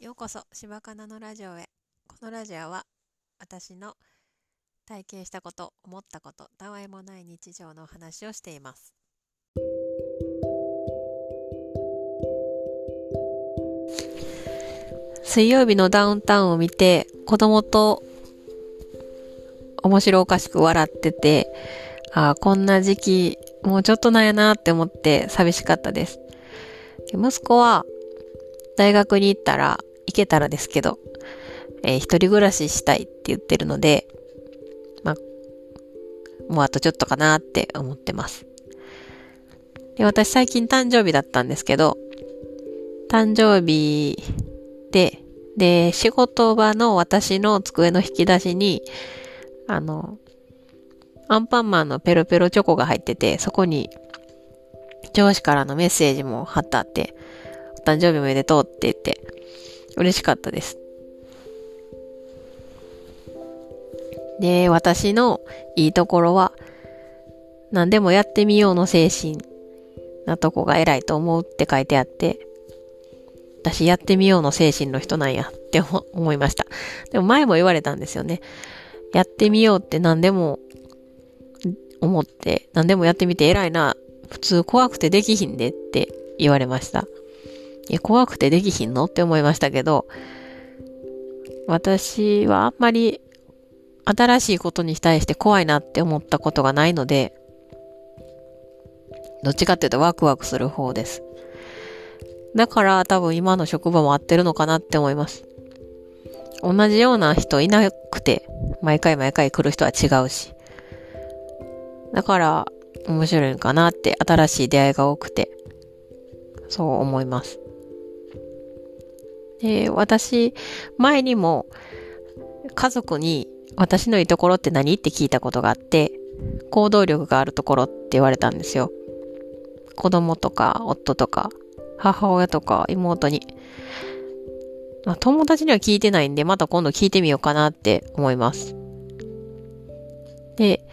ようこそ柴かなのラジオへ。このラジオは私の体験したこと思ったことたわいもない日常の話をしています。水曜日のダウンタウンを見て子供と面白おかしく笑っててああこんな時期もうちょっとなんやなって思って寂しかったです。息子は大学に行ったら、行けたらですけど、えー、一人暮らししたいって言ってるので、まあ、もうあとちょっとかなって思ってます。で、私最近誕生日だったんですけど、誕生日で、で、仕事場の私の机の引き出しに、あの、アンパンマンのペロペロチョコが入ってて、そこに上司からのメッセージも貼ってあって、誕生日おめでとうって言って、嬉しかったです。で、私のいいところは、何でもやってみようの精神なとこが偉いと思うって書いてあって、私やってみようの精神の人なんやって思いました。でも前も言われたんですよね。やってみようって何でも思って、何でもやってみて偉いな。普通怖くてできひんでって言われました。いや、怖くてできひんのって思いましたけど、私はあんまり新しいことに対して怖いなって思ったことがないので、どっちかっていうとワクワクする方です。だから多分今の職場も合ってるのかなって思います。同じような人いなくて、毎回毎回来る人は違うし。だから面白いのかなって新しい出会いが多くて、そう思います。で、私、前にも家族に私のいいところって何？って聞いたことがあって、行動力があるところって言われたんですよ。子供とか夫とか母親とか妹に。まあ、友達には聞いてないんで、また今度聞いてみようかなって思います。で、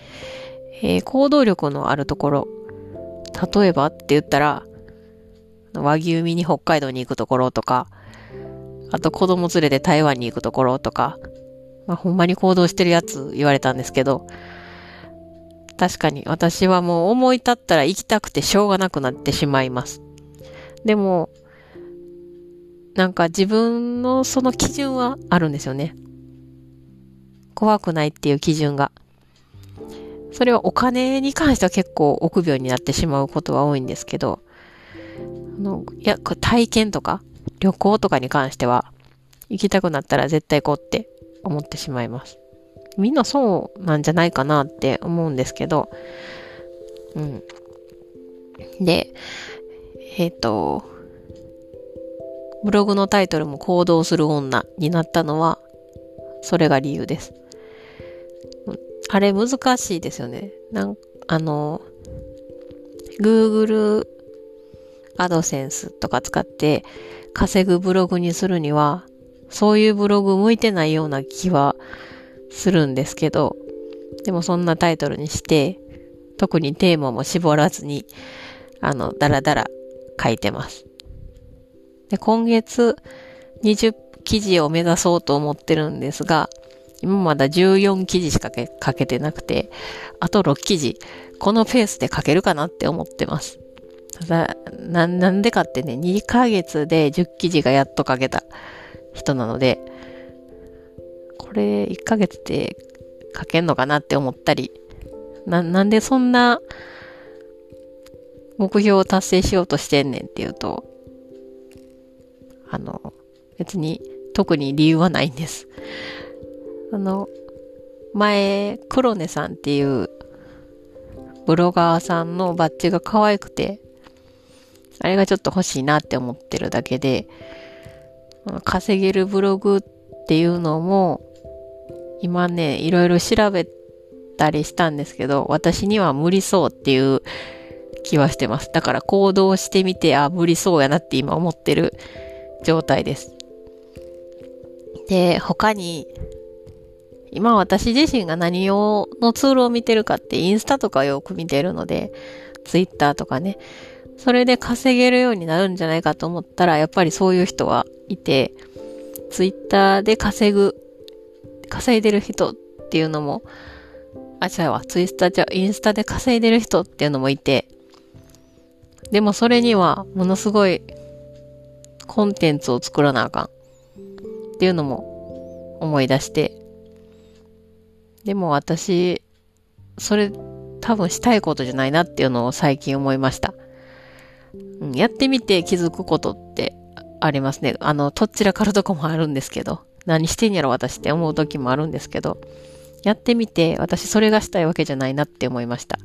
えー、行動力のあるところ。例えばって言ったら、和牛見に北海道に行くところとか、あと子供連れて台湾に行くところとか、まあ、ほんまに行動してるやつ言われたんですけど、確かに私はもう思い立ったら行きたくてしょうがなくなってしまいます。でも、なんか自分のその基準はあるんですよね。怖くないっていう基準が。それはお金に関しては結構臆病になってしまうことは多いんですけど、あのいや、体験とか、旅行とかに関しては、行きたくなったら絶対行こうって思ってしまいます。みんなそうなんじゃないかなって思うんですけど、うん。で、えっ、ー、と、ブログのタイトルも行動する女になったのは、それが理由です。あれ難しいですよね。なんあの、Google AdSense とか使って稼ぐブログにするには、そういうブログ向いてないような気はするんですけど、でもそんなタイトルにして、特にテーマも絞らずに、あの、だらだら書いてます。で、今月20記事を目指そうと思ってるんですが、今まだ14記事しか書けてなくて、あと6記事、このペースで書けるかなって思ってます。ただ、な、なんでかってね、2ヶ月で10記事がやっと書けた人なので、これ1ヶ月で書けんのかなって思ったり、な、なんでそんな目標を達成しようとしてんねんっていうと、あの、別に特に理由はないんです。あの、前、黒根さんっていうブロガーさんのバッジが可愛くて、あれがちょっと欲しいなって思ってるだけで、稼げるブログっていうのも、今ね、いろいろ調べたりしたんですけど、私には無理そうっていう気はしてます。だから行動してみて、あ、無理そうやなって今思ってる状態です。で、他に、今私自身が何を、のツールを見てるかってインスタとかよく見てるので、ツイッターとかね。それで稼げるようになるんじゃないかと思ったら、やっぱりそういう人はいて、ツイッターで稼ぐ、稼いでる人っていうのも、あ、違うわ、ツイッターじゃ、インスタで稼いでる人っていうのもいて、でもそれにはものすごいコンテンツを作らなあかん。っていうのも思い出して、でも私、それ多分したいことじゃないなっていうのを最近思いました。うん、やってみて気づくことってありますね。あの、とっちらかるとこもあるんですけど、何してんやろ私って思う時もあるんですけど、やってみて私それがしたいわけじゃないなって思いました。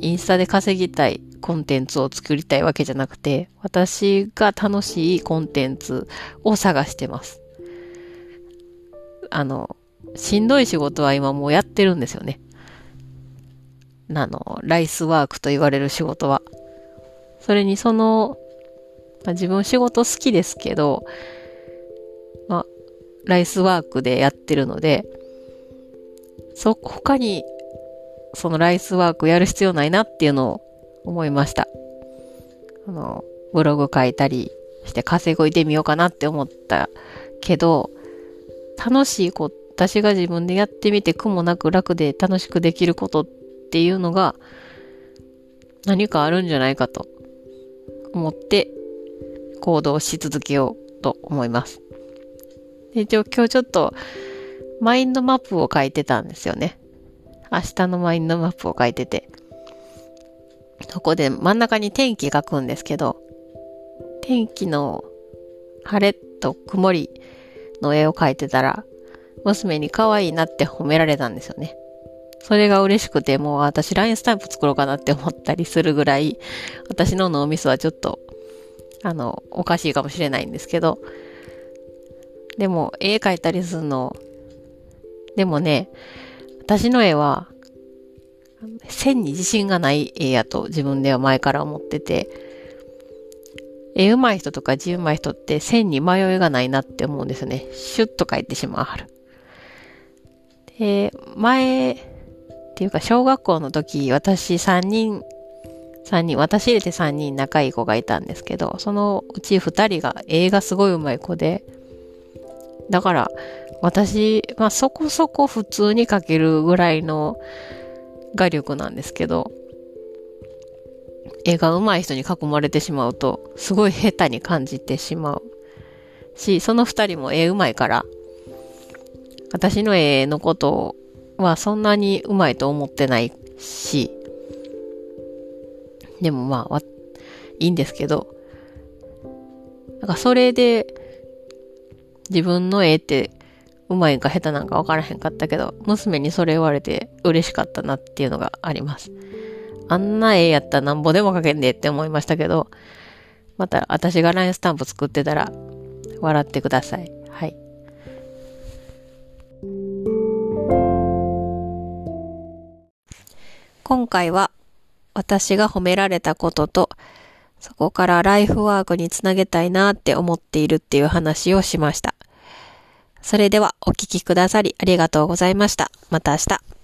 インスタで稼ぎたいコンテンツを作りたいわけじゃなくて、私が楽しいコンテンツを探してます。あの、しんどい仕事は今もうやってるんですよね。あの、ライスワークと言われる仕事は。それにその、まあ、自分仕事好きですけど、まあ、ライスワークでやってるので、そ、他に、そのライスワークやる必要ないなっていうのを思いました。あの、ブログ書いたりして稼ごいてみようかなって思ったけど、楽しいこと、私が自分でやってみて苦もなく楽で楽しくできることっていうのが何かあるんじゃないかと思って行動し続けようと思います。で今日ちょっとマインドマップを書いてたんですよね。明日のマインドマップを書いてて。そこで真ん中に天気書くんですけど、天気の晴れと曇りの絵を描いてたら、娘に可愛いなって褒められたんですよね。それが嬉しくて、もう私 LINE スタンプ作ろうかなって思ったりするぐらい、私の脳みそはちょっと、あの、おかしいかもしれないんですけど、でも、絵描いたりするの、でもね、私の絵は、線に自信がない絵やと自分では前から思ってて、絵上手い人とか字上手い人って線に迷いがないなって思うんですよね。シュッと書いてしまう。で、前、っていうか小学校の時、私3人、3人、私入れて3人仲いい子がいたんですけど、そのうち2人が映画すごい上手い子で、だから私、まあそこそこ普通に書けるぐらいの画力なんですけど、絵が上手い人に囲まれてしまうと、すごい下手に感じてしまう。し、その二人も絵上手いから、私の絵のことをはそんなに上手いと思ってないし、でもまあ、いいんですけど、なんかそれで、自分の絵ってうまいんか下手なんかわからへんかったけど、娘にそれ言われて嬉しかったなっていうのがあります。あんな絵やったらなんぼでも描けんでって思いましたけど、また私が LINE スタンプ作ってたら笑ってください。今回は私が褒められたことと、そこからライフワークにつなげたいなって思っているっていう話をしました。それではお聴きくださりありがとうございました。また明日。